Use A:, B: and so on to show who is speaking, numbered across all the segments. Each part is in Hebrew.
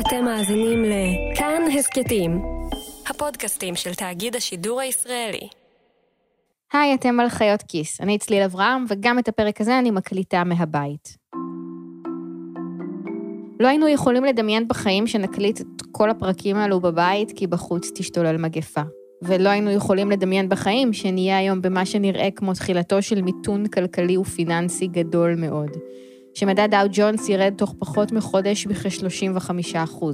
A: אתם מאזינים לכאן הסכתים, הפודקאסטים של תאגיד השידור הישראלי.
B: היי, אתם על חיות כיס. אני צליל אברהם, וגם את הפרק הזה אני מקליטה מהבית. לא היינו יכולים לדמיין בחיים שנקליט את כל הפרקים האלו בבית, כי בחוץ תשתולל מגפה. ולא היינו יכולים לדמיין בחיים שנהיה היום במה שנראה כמו תחילתו של מיתון כלכלי ופיננסי גדול מאוד. שמדד דאו ג'ונס ירד תוך פחות מחודש בכ-35%,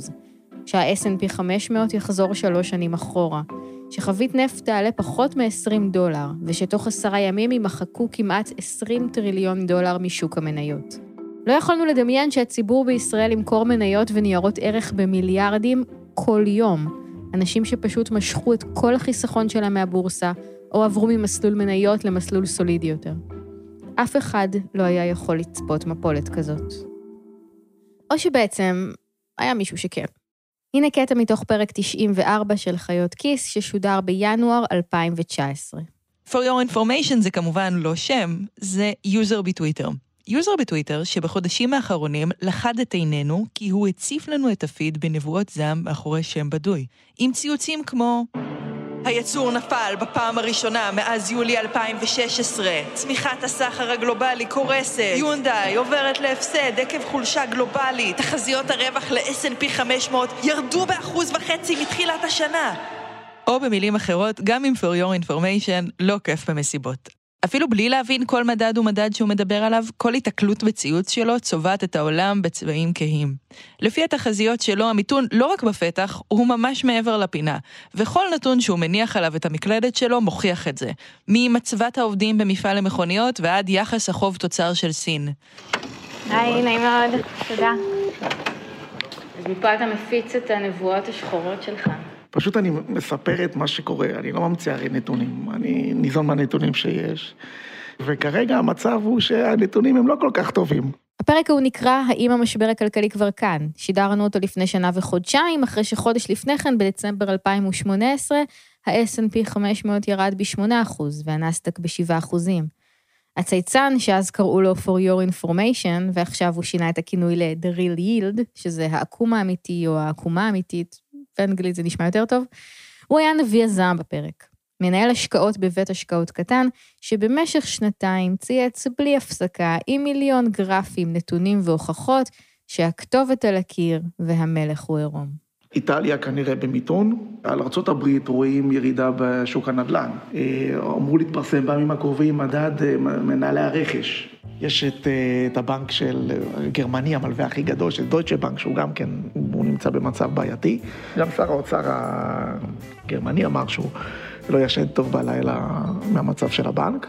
B: שה-S&P 500 יחזור שלוש שנים אחורה, שחבית נפט תעלה פחות מ-20 דולר, ושתוך עשרה ימים יימחקו כמעט 20 טריליון דולר משוק המניות. לא יכולנו לדמיין שהציבור בישראל ימכור מניות וניירות ערך במיליארדים כל יום. אנשים שפשוט משכו את כל החיסכון שלהם מהבורסה, או עברו ממסלול מניות למסלול סולידי יותר. אף אחד לא היה יכול לצפות מפולת כזאת. או שבעצם היה מישהו שכן. הנה קטע מתוך פרק 94 של חיות כיס, ששודר בינואר 2019.
C: For your information זה כמובן לא שם, זה יוזר בטוויטר. יוזר בטוויטר שבחודשים האחרונים לכד את עינינו כי הוא הציף לנו את הפיד בנבואות זעם מאחורי שם בדוי. עם ציוצים כמו היצור נפל בפעם הראשונה מאז יולי 2016. צמיחת הסחר הגלובלי קורסת. יונדאי עוברת להפסד עקב חולשה גלובלית. תחזיות הרווח ל-S&P 500 ירדו באחוז וחצי מתחילת השנה. או במילים אחרות, גם עם for your information, לא כיף במסיבות. אפילו בלי להבין כל מדד ומדד שהוא מדבר עליו, כל התקלות בציוץ שלו צובעת את העולם בצבעים כהים. לפי התחזיות שלו, המיתון לא רק בפתח, הוא ממש מעבר לפינה, וכל נתון שהוא מניח עליו את המקלדת שלו מוכיח את זה. ממצבת העובדים במפעל למכוניות ועד יחס החוב תוצר של סין.
B: היי, נעים מאוד, תודה. אז מפה אתה מפיץ את הנבואות השחורות שלך.
D: פשוט אני מספר את מה שקורה, אני לא ממציא הרי נתונים, אני ניזון מהנתונים שיש. וכרגע המצב הוא שהנתונים הם לא כל כך טובים.
B: הפרק ההוא נקרא "האם המשבר הכלכלי כבר כאן?". שידרנו אותו לפני שנה וחודשיים, אחרי שחודש לפני כן, בדצמבר 2018, ה-S&P 500 ירד ב-8% והנסדק ב-7%. הצייצן, שאז קראו לו For Your Information, ועכשיו הוא שינה את הכינוי ל-The Real Yield, שזה העקום האמיתי או העקומה האמיתית, באנגלית זה נשמע יותר טוב, הוא היה נביא הזעם בפרק. מנהל השקעות בבית השקעות קטן, שבמשך שנתיים צייץ בלי הפסקה, עם מיליון גרפים, נתונים והוכחות, שהכתובת על הקיר והמלך הוא עירום.
D: איטליה כנראה במיתון, על ארה"ב רואים ירידה בשוק הנדל"ן. אה, אמור להתפרסם בימים הקרובים מדד אה, מנהלי הרכש. יש את, אה, את הבנק של גרמניה, המלווה הכי גדול, של דויטשה בנק, שהוא גם כן, הוא נמצא במצב בעייתי. גם שר האוצר הגרמני אמר שהוא לא ישן טוב בלילה מהמצב של הבנק.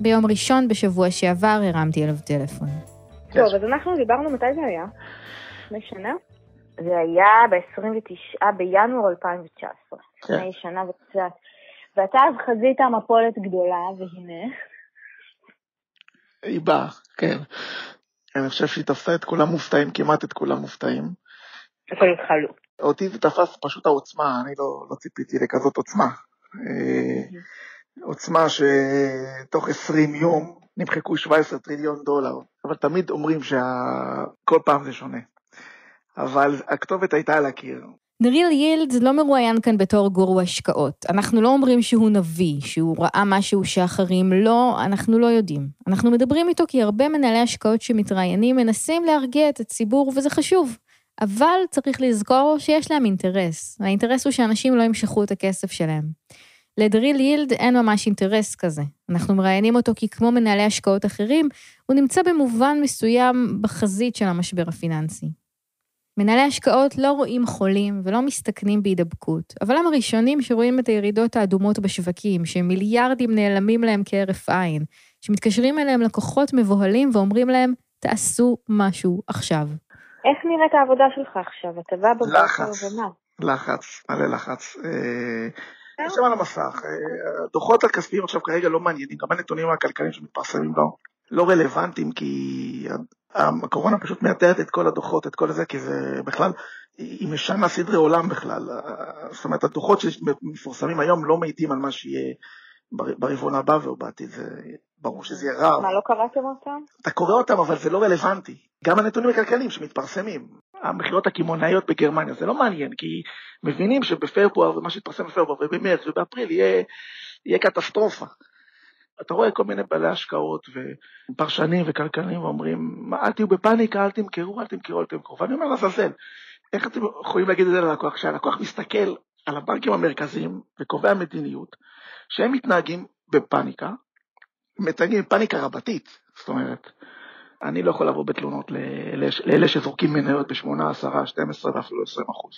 B: ביום ראשון בשבוע שעבר הרמתי אליו טלפון.
E: טוב, אז אנחנו דיברנו, מתי זה היה? לפני שנה? זה היה ב-29 בינואר 2019, כן. לפני שנה וקצת. ואתה אז חזית מפולת גדולה, והנה.
D: היא באה, כן. אני חושב שהיא תפסה את כולם מופתעים, כמעט את כולם מופתעים.
E: הכל התחלו.
D: אותי זה תפס פשוט העוצמה, אני לא, לא ציפיתי לכזאת עוצמה. עוצמה שתוך 20 יום נמחקו 17 טריליון דולר, אבל תמיד אומרים שכל פעם זה שונה. אבל הכתובת הייתה על הקיר.
B: נריל יילד לא מרואיין כאן בתור גורו השקעות. אנחנו לא אומרים שהוא נביא, שהוא ראה משהו שאחרים לא, אנחנו לא יודעים. אנחנו מדברים איתו כי הרבה מנהלי השקעות שמתראיינים מנסים להרגיע את הציבור, וזה חשוב. אבל צריך לזכור שיש להם אינטרס. האינטרס הוא שאנשים לא ימשכו את הכסף שלהם. לדריל יילד אין ממש אינטרס כזה. אנחנו מראיינים אותו כי כמו מנהלי השקעות אחרים, הוא נמצא במובן מסוים בחזית של המשבר הפיננסי. מנהלי השקעות לא רואים חולים ולא מסתכנים בהידבקות, אבל הם הראשונים שרואים את הירידות האדומות בשווקים, שמיליארדים נעלמים להם כהרף עין, שמתקשרים אליהם לקוחות מבוהלים ואומרים להם, תעשו משהו עכשיו.
E: איך נראית העבודה שלך עכשיו? אתה בא בבוקר ומה?
D: לחץ, מלא לחץ. אה, יש שם על המסך, אה, הדוחות הכספיים עכשיו כרגע לא מעניינים, גם הנתונים הכלכליים שמתפרסמים לא, לא רלוונטיים, כי הקורונה פשוט מייתרת את כל הדוחות, את כל זה, כי זה בכלל, היא משנה סדרי עולם בכלל. זאת אומרת, הדוחות שמפורסמים היום לא מעיטים על מה שיהיה ברבעון הבא והובעתי, זה ברור שזה יהיה רע.
E: מה, לא קראתם אותם?
D: אתה קורא אותם, אבל זה לא רלוונטי. גם הנתונים הכלכליים שמתפרסמים, המכירות הקמעונאיות בגרמניה, זה לא מעניין, כי מבינים שבפברואר, ומה שהתפרסם בפברואר ובמרץ ובאפריל יהיה, יהיה קטסטרופה. אתה רואה כל מיני בעלי השקעות ופרשנים וכלכלנים ואומרים, אל תהיו בפאניקה, אל תמכרו, אל תמכרו, אל תמכרו. ואני אומר לעזאזל, איך אתם יכולים להגיד את זה ללקוח? כשהלקוח מסתכל על הבנקים המרכזיים וקובע מדיניות, שהם מתנהגים בפאניקה, מתנהגים בפאניקה רבתית, זאת אומרת, אני לא יכול לבוא בתלונות לאלה, לאלה שזורקים מניות ב-8, 10, 12 ואפילו 20 אחוז.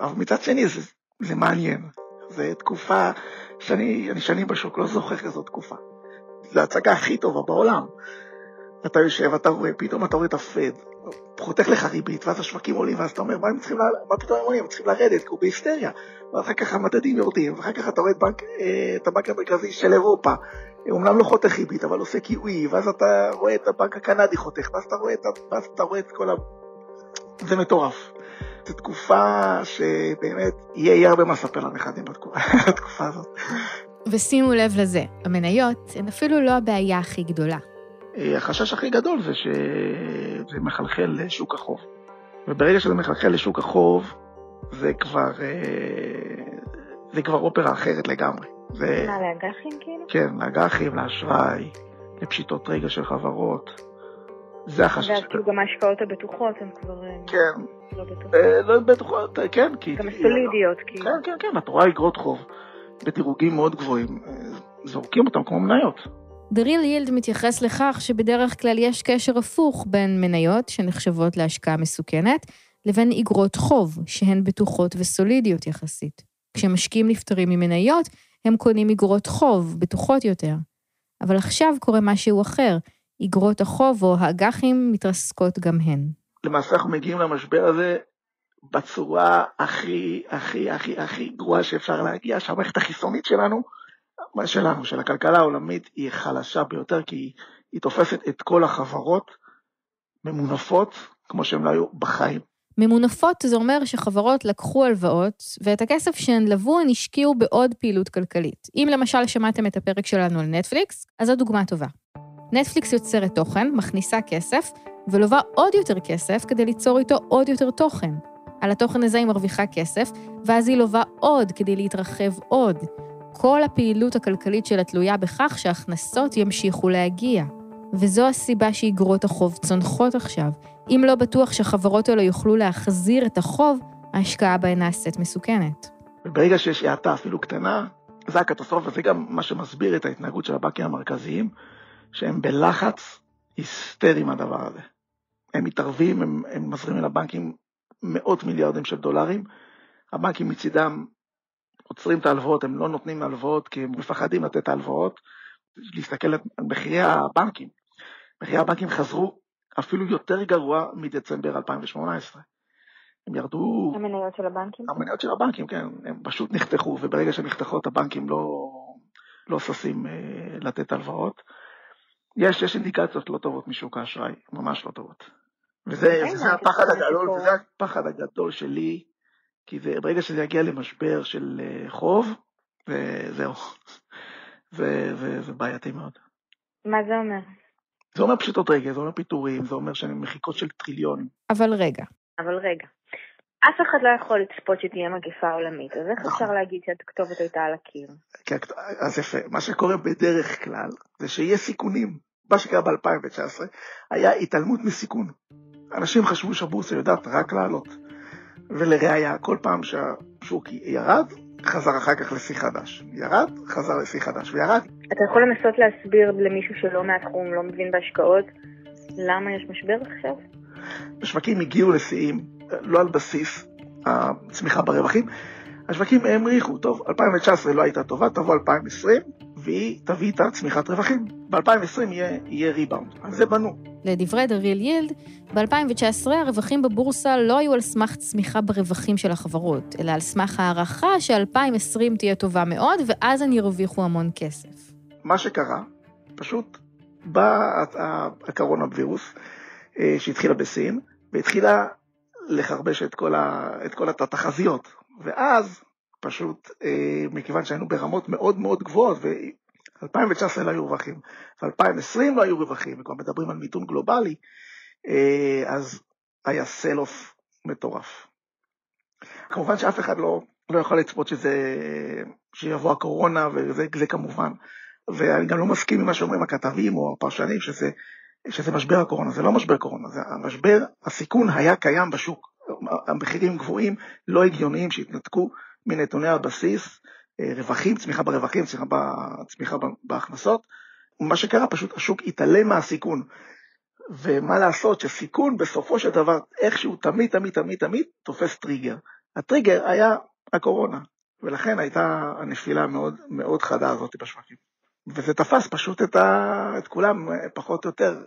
D: אבל מצד שני זה, זה מעניין, זו תקופה שאני שנים בשוק, לא זוכר כזאת תקופה. זו ההצגה הכי טובה בעולם. אתה יושב, אתה רואה, פתאום אתה רואה את הפד, חותך לך ריבית, ואז השווקים עולים, ואז אתה אומר, מה הם צריכים, מה פתאום הם עולים? הם צריכים לרדת, כי הוא בהיסטריה. ואחר כך המדדים יורדים, ואחר כך אתה רואה את, בנק, אה, את הבנק המרכזי של אירופה, אומנם לא חותך ריבית, אבל עושה קיווי, ואז אתה רואה את הבנק הקנדי חותך, ואז אתה רואה את, ואז אתה רואה את כל ה... זה מטורף. זו תקופה שבאמת יהיה הרבה מה לספר לנכדים בתקופה הזאת.
B: ושימו לב לזה, המניות הן אפילו לא הבעיה הכי גדולה.
D: אה, החשש הכי גדול זה שזה מחלחל לשוק החוב. וברגע שזה מחלחל לשוק החוב, זה כבר, אה, זה כבר אופרה אחרת לגמרי.
E: זה... מה, לאג"חים כאילו?
D: כן, לאג"חים, לאשראי, לפשיטות רגע של חברות. זה החשש.
E: ואז כאילו גם ההשקעות הבטוחות הן כבר... אה,
D: כן.
E: לא בטוחות.
D: לא בטוחות, כן, כי...
E: גם סולידיות, כאילו.
D: כן, כן, כן, את רואה אגרות חוב בדירוגים מאוד גבוהים, זורקים אותם כמו מניות.
B: The real yield מתייחס לכך שבדרך כלל יש קשר הפוך בין מניות, שנחשבות להשקעה מסוכנת, לבין אגרות חוב, שהן בטוחות וסולידיות יחסית. כשמשקיעים נפטרים ממניות, הם קונים אגרות חוב, בטוחות יותר. אבל עכשיו קורה משהו אחר, אגרות החוב או האג"חים מתרסקות גם הן.
D: למעשה אנחנו מגיעים למשבר הזה בצורה הכי, הכי, הכי, הכי גרועה שאפשר להגיע, שהמערכת החיסונית שלנו שלנו, של הכלכלה העולמית, היא חלשה ביותר, כי היא, היא תופסת את כל החברות ממונפות, כמו שהן לא היו בחיים.
B: ממונפות זה אומר שחברות לקחו הלוואות, ואת הכסף שהן לוו הן השקיעו בעוד פעילות כלכלית. אם למשל שמעתם את הפרק שלנו על נטפליקס, אז זו דוגמה טובה. נטפליקס יוצרת תוכן, מכניסה כסף, ולובה עוד יותר כסף כדי ליצור איתו עוד יותר תוכן. על התוכן הזה היא מרוויחה כסף, ואז היא לובה עוד כדי להתרחב עוד. כל הפעילות הכלכלית שלה תלויה בכך שההכנסות ימשיכו להגיע. וזו הסיבה שאיגרות החוב צונחות עכשיו. אם לא בטוח שהחברות האלה יוכלו להחזיר את החוב, ההשקעה בהן נעשית מסוכנת.
D: וברגע שיש האטה אפילו קטנה, זה הקטסטרופה, זה גם מה שמסביר את ההתנהגות של הבנקים המרכזיים, שהם בלחץ היסטרי מהדבר הזה. הם מתערבים, הם, הם מזרימים לבנקים מאות מיליארדים של דולרים, הבנקים מצידם עוצרים את ההלוואות, הם לא נותנים הלוואות כי הם מפחדים לתת הלוואות, להסתכל על מחירי הבנקים. מחירי הבנקים חזרו אפילו יותר גרוע מדצמבר 2018. הם ירדו...
E: המניות של הבנקים?
D: המניות של הבנקים, כן. הם פשוט נחתכו, וברגע שהן נחתכות הבנקים לא, לא ששים אה, לתת הלוואות. יש, יש אינדיקציות לא טובות משוק האשראי, ממש לא טובות. וזה, אוקיי, וזה הפחד הגדול, וזה הפחד הגדול שלי כי זה, ברגע שזה יגיע למשבר של אה, חוב, וזהו. זה, זה, זה בעייתי מאוד.
E: מה זה אומר?
D: זה אומר פשיטות רגל, זה אומר פיטורים, זה אומר שאני מחיקות של טריליונים.
B: אבל רגע.
E: אבל רגע. אף אחד לא יכול לצפות שתהיה מגפה עולמית, אז איך אפשר נכון. להגיד שהכתובת הייתה על הקיר?
D: אז יפה. מה שקורה בדרך כלל, זה שיהיה סיכונים. מה שקרה ב-2019 היה התעלמות מסיכון. אנשים חשבו שהבורסה יודעת רק לעלות. ולראיה, כל פעם שהשוק ירד, חזר אחר כך לשיא חדש. ירד, חזר לשיא חדש, וירד.
E: אתה יכול לנסות להסביר למישהו שלא מהתחום, לא מבין בהשקעות, למה יש משבר עכשיו?
D: השווקים הגיעו לשיאים, לא על בסיס הצמיחה ברווחים. השווקים המריחו, טוב, 2019 לא הייתה טובה, תבוא 2020, והיא תביא איתה צמיחת רווחים. ב-2020 יהיה, יהיה ריבאונד, על זה בנו.
B: לדברי Real Yield, ב-2019 הרווחים בבורסה לא היו על סמך צמיחה ברווחים של החברות, אלא על סמך הערכה ש-2020 תהיה טובה מאוד, ואז הן ירוויחו המון כסף.
D: מה שקרה, פשוט בא הקורונה וירוס אה, שהתחילה בסין, והתחילה לחרבש את כל, ה, את כל התחזיות, ואז פשוט אה, מכיוון שהיינו ברמות מאוד מאוד גבוהות, ו-2019 לא היו רווחים, ו-2020 לא היו רווחים, וכבר מדברים על מיתון גלובלי, אה, אז היה sell-off מטורף. כמובן שאף אחד לא, לא יכול לצפות שזה, שיבוא הקורונה, וזה כמובן. ואני גם לא מסכים עם מה שאומרים הכתבים או הפרשנים, שזה, שזה משבר הקורונה. זה לא משבר קורונה, זה המשבר, הסיכון היה קיים בשוק. המחירים גבוהים, לא הגיוניים, שהתנתקו מנתוני הבסיס, רווחים, צמיחה ברווחים, צמיחה, צמיחה בהכנסות. מה שקרה, פשוט השוק התעלם מהסיכון. ומה לעשות שסיכון בסופו של דבר, איכשהו תמיד, תמיד, תמיד, תמיד תופס טריגר. הטריגר היה הקורונה, ולכן הייתה הנפילה המאוד מאוד חדה הזאת בשווקים. וזה תפס פשוט את, ה... את כולם, פחות או יותר,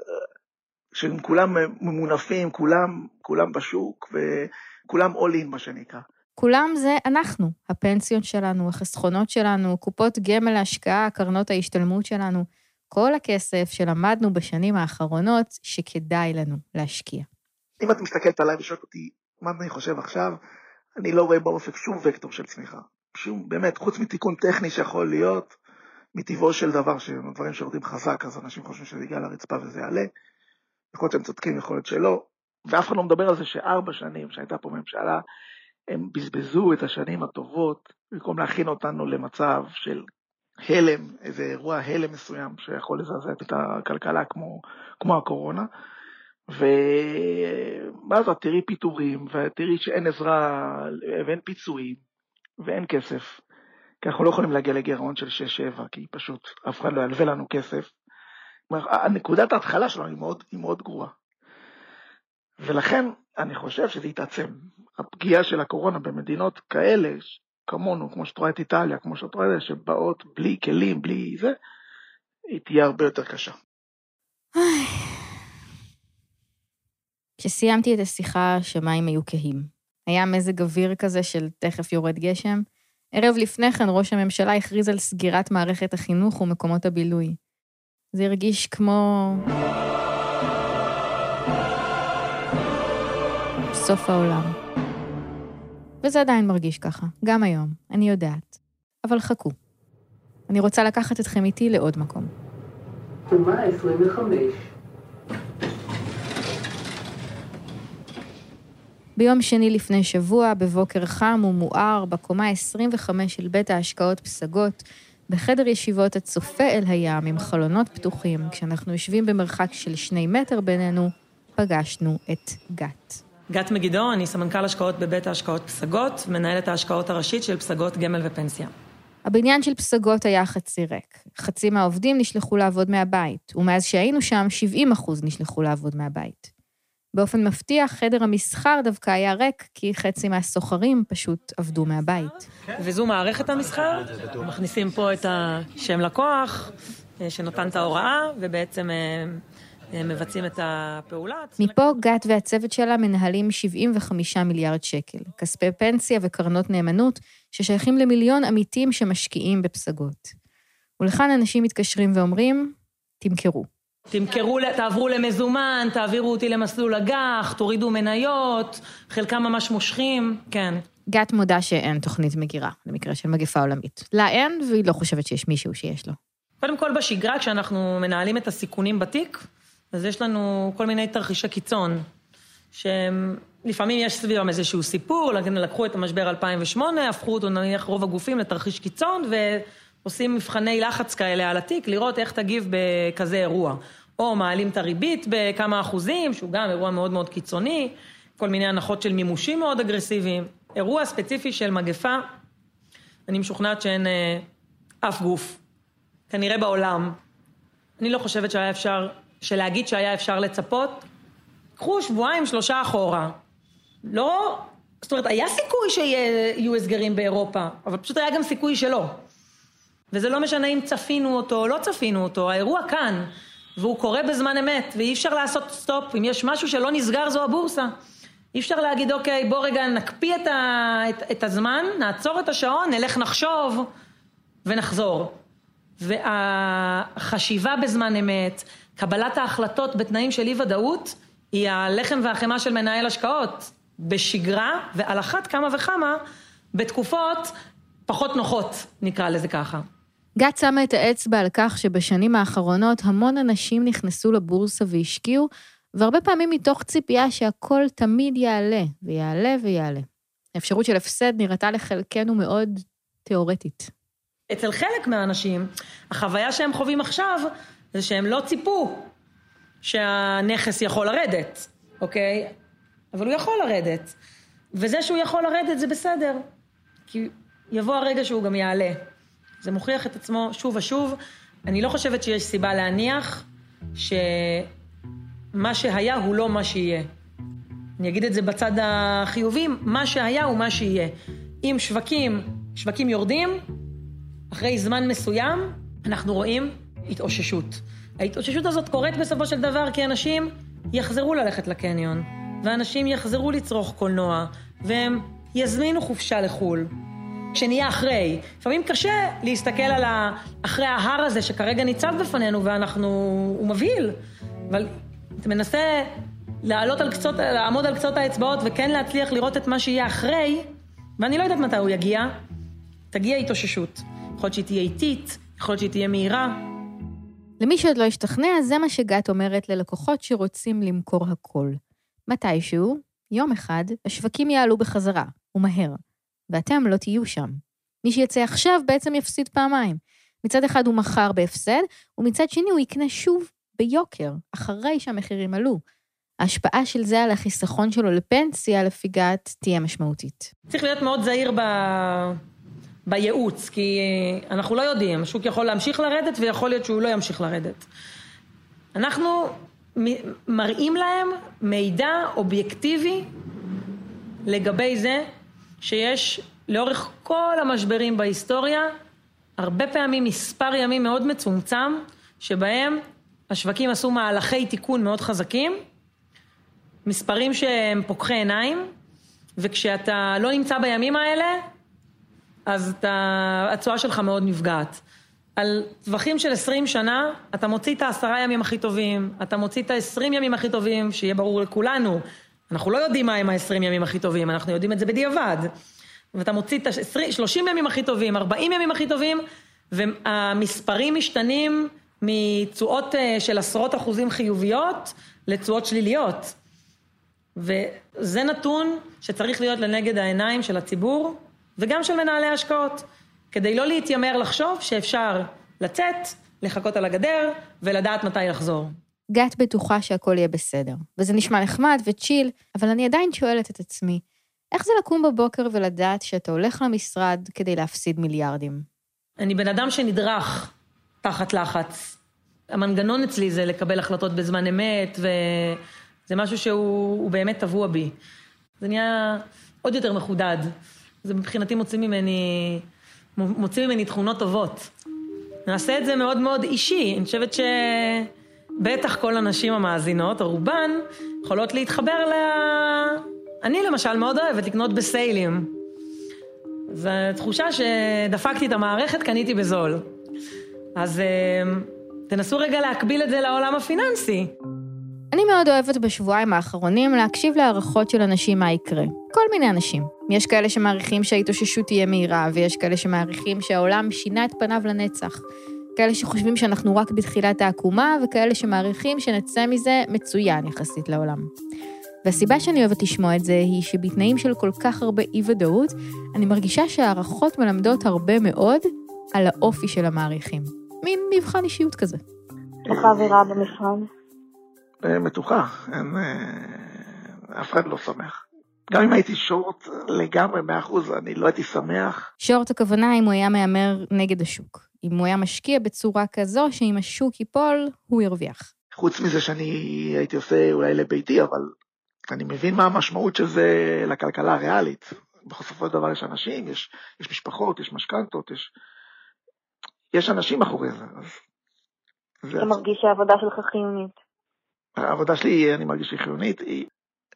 D: שהם כולם ממונפים, כולם, כולם בשוק, וכולם all in, מה שנקרא.
B: כולם זה אנחנו, הפנסיות שלנו, החסכונות שלנו, קופות גמל להשקעה, קרנות ההשתלמות שלנו, כל הכסף שלמדנו בשנים האחרונות שכדאי לנו להשקיע.
D: אם את מסתכלת עליי ושואלת אותי מה אני חושב עכשיו, אני לא רואה באופק שום וקטור של צמיחה. שום, באמת, חוץ מתיקון טכני שיכול להיות, מטבעו של דבר, שדברים שיורדים חזק, אז אנשים חושבים שזה יגיע לרצפה וזה יעלה. יכול להיות שהם צודקים, יכול להיות שלא. ואף אחד לא מדבר על זה שארבע שנים שהייתה פה ממשלה, הם בזבזו את השנים הטובות, במקום להכין אותנו למצב של הלם, איזה אירוע הלם מסוים שיכול לזעזע את הכלכלה כמו, כמו הקורונה. ואז את תראי פיטורים, ותראי שאין עזרה ואין פיצויים ואין כסף. כי אנחנו לא יכולים להגיע לגירעון של 6-7, כי פשוט אף אחד לא ילווה לנו כסף. נקודת ההתחלה שלנו היא מאוד, היא מאוד גרועה. ולכן אני חושב שזה יתעצם. הפגיעה של הקורונה במדינות כאלה, כמונו, כמו שאת רואה את איטליה, כמו שאת רואה, שבאות בלי כלים, בלי זה, היא תהיה הרבה יותר קשה.
B: כשסיימתי את השיחה, השמיים היו כהים. היה מזג אוויר כזה של תכף יורד גשם. ערב לפני כן ראש הממשלה הכריז על סגירת מערכת החינוך ומקומות הבילוי. זה הרגיש כמו... סוף העולם. וזה עדיין מרגיש ככה, גם היום, אני יודעת. אבל חכו. אני רוצה לקחת אתכם איתי לעוד מקום. קומה 25 ביום שני לפני שבוע, בבוקר חם ומואר, בקומה 25 של בית ההשקעות פסגות, בחדר ישיבות הצופה אל הים עם חלונות פתוחים, כשאנחנו יושבים במרחק של שני מטר בינינו, פגשנו את גת.
F: גת מגידו, אני סמנכ"ל השקעות בבית ההשקעות פסגות, מנהלת ההשקעות הראשית של פסגות גמל ופנסיה.
B: הבניין של פסגות היה חצי ריק. חצי מהעובדים נשלחו לעבוד מהבית, ומאז שהיינו שם, 70 אחוז נשלחו לעבוד מהבית. באופן מפתיע, חדר המסחר דווקא היה ריק, כי חצי מהסוחרים פשוט עבדו מהבית.
F: וזו מערכת המסחר, מכניסים פה את השם לקוח, אה, שנותן את ההוראה, ובעצם אה, מבצעים את הפעולה.
B: מפה גת והצוות שלה מנהלים 75 מיליארד שקל, כספי פנסיה וקרנות נאמנות, ששייכים למיליון עמיתים שמשקיעים בפסגות. ולכאן אנשים מתקשרים ואומרים, תמכרו.
F: תמכרו, תעברו למזומן, תעבירו אותי למסלול אג"ח, תורידו מניות, חלקם ממש מושכים, כן.
B: גת מודה שאין תוכנית מגירה, למקרה של מגפה עולמית. לה אין, והיא לא חושבת שיש מישהו שיש לו.
F: קודם כל, בשגרה, כשאנחנו מנהלים את הסיכונים בתיק, אז יש לנו כל מיני תרחישי קיצון, שלפעמים יש סביבם איזשהו סיפור, לקחו את המשבר 2008, הפכו אותו נניח רוב הגופים לתרחיש קיצון, ועושים מבחני לחץ כאלה על התיק, לראות איך תגיב בכזה אירוע. או מעלים את הריבית בכמה אחוזים, שהוא גם אירוע מאוד מאוד קיצוני, כל מיני הנחות של מימושים מאוד אגרסיביים. אירוע ספציפי של מגפה, אני משוכנעת שאין אה, אף גוף, כנראה בעולם. אני לא חושבת שהיה אפשר, שלהגיד שהיה אפשר לצפות, קחו שבועיים, שלושה אחורה. לא, זאת אומרת, היה סיכוי שיהיו הסגרים באירופה, אבל פשוט היה גם סיכוי שלא. וזה לא משנה אם צפינו אותו או לא צפינו אותו, האירוע כאן. והוא קורה בזמן אמת, ואי אפשר לעשות סטופ, אם יש משהו שלא נסגר זו הבורסה. אי אפשר להגיד, אוקיי, בוא רגע נקפיא את, ה, את, את הזמן, נעצור את השעון, נלך נחשוב ונחזור. והחשיבה בזמן אמת, קבלת ההחלטות בתנאים של אי ודאות, היא הלחם והחמאה של מנהל השקעות בשגרה, ועל אחת כמה וכמה בתקופות פחות נוחות, נקרא לזה ככה.
B: גת שמה את האצבע על כך שבשנים האחרונות המון אנשים נכנסו לבורסה והשקיעו, והרבה פעמים מתוך ציפייה שהכל תמיד יעלה, ויעלה ויעלה. האפשרות של הפסד נראתה לחלקנו מאוד תיאורטית.
F: אצל חלק מהאנשים, החוויה שהם חווים עכשיו, זה שהם לא ציפו שהנכס יכול לרדת, אוקיי? אבל הוא יכול לרדת. וזה שהוא יכול לרדת זה בסדר, כי יבוא הרגע שהוא גם יעלה. זה מוכיח את עצמו שוב ושוב. אני לא חושבת שיש סיבה להניח שמה שהיה הוא לא מה שיהיה. אני אגיד את זה בצד החיובי, מה שהיה הוא מה שיהיה. אם שווקים, שווקים יורדים, אחרי זמן מסוים, אנחנו רואים התאוששות. ההתאוששות הזאת קורית בסופו של דבר כי אנשים יחזרו ללכת לקניון, ואנשים יחזרו לצרוך קולנוע, והם יזמינו חופשה לחו"ל. שנהיה אחרי. לפעמים קשה להסתכל על ה... אחרי ההר הזה שכרגע ניצב בפנינו ואנחנו... הוא מבהיל. אבל אתה מנסה לעלות על קצות, לעמוד על קצות האצבעות וכן להצליח לראות את מה שיהיה אחרי, ואני לא יודעת מתי הוא יגיע, תגיע התאוששות. יכול להיות שהיא תהיה איטית, יכול להיות שהיא תהיה מהירה.
B: למי שעוד לא השתכנע, זה מה שגת אומרת ללקוחות שרוצים למכור הכל. מתישהו, יום אחד, השווקים יעלו בחזרה, ומהר. ואתם לא תהיו שם. מי שיצא עכשיו בעצם יפסיד פעמיים. מצד אחד הוא מכר בהפסד, ומצד שני הוא יקנה שוב ביוקר, אחרי שהמחירים עלו. ההשפעה של זה על החיסכון שלו לפנסיה, לפי גת, תהיה משמעותית.
F: צריך להיות מאוד זהיר ב... בייעוץ, כי אנחנו לא יודעים, השוק יכול להמשיך לרדת ויכול להיות שהוא לא ימשיך לרדת. אנחנו מראים להם מידע אובייקטיבי לגבי זה שיש לאורך כל המשברים בהיסטוריה, הרבה פעמים מספר ימים מאוד מצומצם, שבהם השווקים עשו מהלכי תיקון מאוד חזקים, מספרים שהם פוקחי עיניים, וכשאתה לא נמצא בימים האלה, אז אתה, התשואה שלך מאוד נפגעת. על טווחים של 20 שנה, אתה מוציא את העשרה ימים הכי טובים, אתה מוציא את ה-20 ימים הכי טובים, שיהיה ברור לכולנו. אנחנו לא יודעים מה הם ה-20 ימים הכי טובים, אנחנו יודעים את זה בדיעבד. ואתה מוציא את ה-30 ימים הכי טובים, 40 ימים הכי טובים, והמספרים משתנים מתשואות אה, של עשרות אחוזים חיוביות לתשואות שליליות. וזה נתון שצריך להיות לנגד העיניים של הציבור וגם של מנהלי השקעות, כדי לא להתיימר לחשוב שאפשר לצאת, לחכות על הגדר ולדעת מתי לחזור.
B: גת בטוחה שהכל יהיה בסדר, וזה נשמע נחמד וצ'יל, אבל אני עדיין שואלת את עצמי, איך זה לקום בבוקר ולדעת שאתה הולך למשרד כדי להפסיד מיליארדים?
F: אני בן אדם שנדרך תחת לחץ. המנגנון אצלי זה לקבל החלטות בזמן אמת, וזה משהו שהוא באמת טבוע בי. זה נהיה עוד יותר מחודד. זה מבחינתי מוציא ממני, מוציא ממני תכונות טובות. נעשה את זה מאוד מאוד אישי. אני חושבת שבטח כל הנשים המאזינות, או רובן, יכולות להתחבר ל... אני למשל מאוד אוהבת לקנות בסיילים. זו תחושה שדפקתי את המערכת, קניתי בזול. אז אה, תנסו רגע להקביל את זה לעולם הפיננסי.
B: אני מאוד אוהבת בשבועיים האחרונים להקשיב להערכות של אנשים מה יקרה. כל מיני אנשים. יש כאלה שמעריכים שההתאוששות תהיה מהירה, ויש כאלה שמעריכים שהעולם שינה את פניו לנצח. כאלה שחושבים שאנחנו רק בתחילת העקומה, וכאלה שמעריכים שנצא מזה מצוין יחסית לעולם. והסיבה שאני אוהבת לשמוע את זה היא שבתנאים של כל כך הרבה אי-ודאות, אני מרגישה שהערכות מלמדות הרבה מאוד על האופי של המעריכים. מין מבחן אישיות כזה.
E: איך האווירה במשרד?
D: אה, מתוחה, אין... אה, אף אחד לא שמח. גם אם הייתי שורט לגמרי, מאה אחוז, אני לא הייתי שמח.
B: שורט הכוונה אם הוא היה מהמר נגד השוק. אם הוא היה משקיע בצורה כזו שאם השוק ייפול, הוא ירוויח.
D: חוץ מזה שאני הייתי עושה אולי לביתי, אבל אני מבין מה המשמעות של זה לכלכלה הריאלית. בסופו של דבר יש אנשים, יש, יש משפחות, יש משכנתות, יש, יש אנשים מאחורי זה.
E: אתה מרגיש שהעבודה שלך חיונית.
D: העבודה שלי, אני מרגיש שהיא חיונית, היא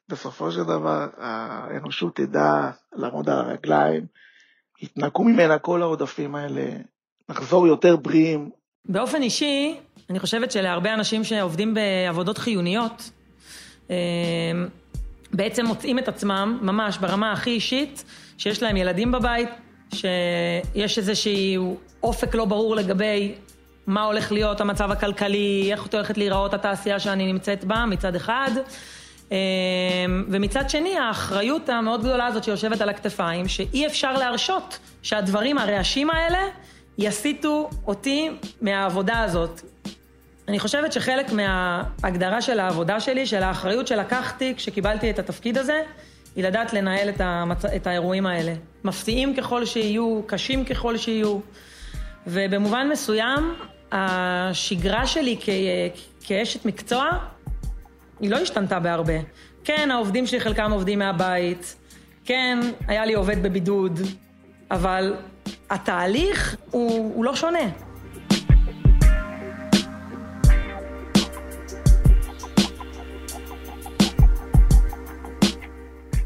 D: בסופו של דבר האנושות תדע לעמוד על הרגליים, יתנקו ממנה כל העודפים האלה, נחזור יותר בריאים.
F: באופן אישי, אני חושבת שלהרבה אנשים שעובדים בעבודות חיוניות, אה, בעצם מוצאים את עצמם, ממש ברמה הכי אישית, שיש להם ילדים בבית, שיש איזשהו אופק לא ברור לגבי מה הולך להיות המצב הכלכלי, איך הולכת להיראות התעשייה שאני נמצאת בה מצד אחד. אמ, ומצד שני, האחריות המאוד גדולה הזאת שיושבת על הכתפיים, שאי אפשר להרשות שהדברים, הרעשים האלה, יסיטו אותי מהעבודה הזאת. אני חושבת שחלק מההגדרה של העבודה שלי, של האחריות שלקחתי כשקיבלתי את התפקיד הזה, היא לדעת לנהל את, המצ... את האירועים האלה. מפתיעים ככל שיהיו, קשים ככל שיהיו. ובמובן מסוים, השגרה שלי כ... כאשת מקצוע, היא לא השתנתה בהרבה. כן, העובדים שלי חלקם עובדים מהבית, כן, היה לי עובד בבידוד, אבל התהליך הוא, הוא לא שונה.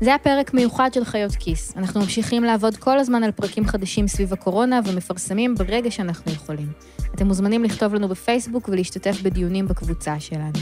B: זה היה פרק מיוחד של חיות כיס. אנחנו ממשיכים לעבוד כל הזמן על פרקים חדשים סביב הקורונה ומפרסמים ברגע שאנחנו יכולים. אתם מוזמנים לכתוב לנו בפייסבוק ולהשתתף בדיונים בקבוצה שלנו.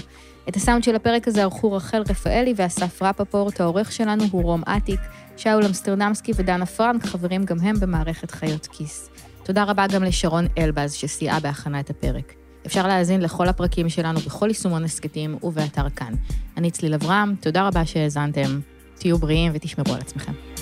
B: את הסאונד של הפרק הזה ערכו רחל רפאלי ואסף רפפורט, העורך שלנו הוא רום אטיק, שאול אמסטרדמסקי ודנה פרנק, חברים גם הם במערכת חיות כיס. תודה רבה גם לשרון אלבז, שסייעה בהכנה את הפרק. אפשר להאזין לכל הפרקים שלנו בכל יישומון הסכתים ובאתר כאן. אני צליל אברהם, תודה רבה שהאזנתם. תהיו בריאים ותשמרו על עצמכם.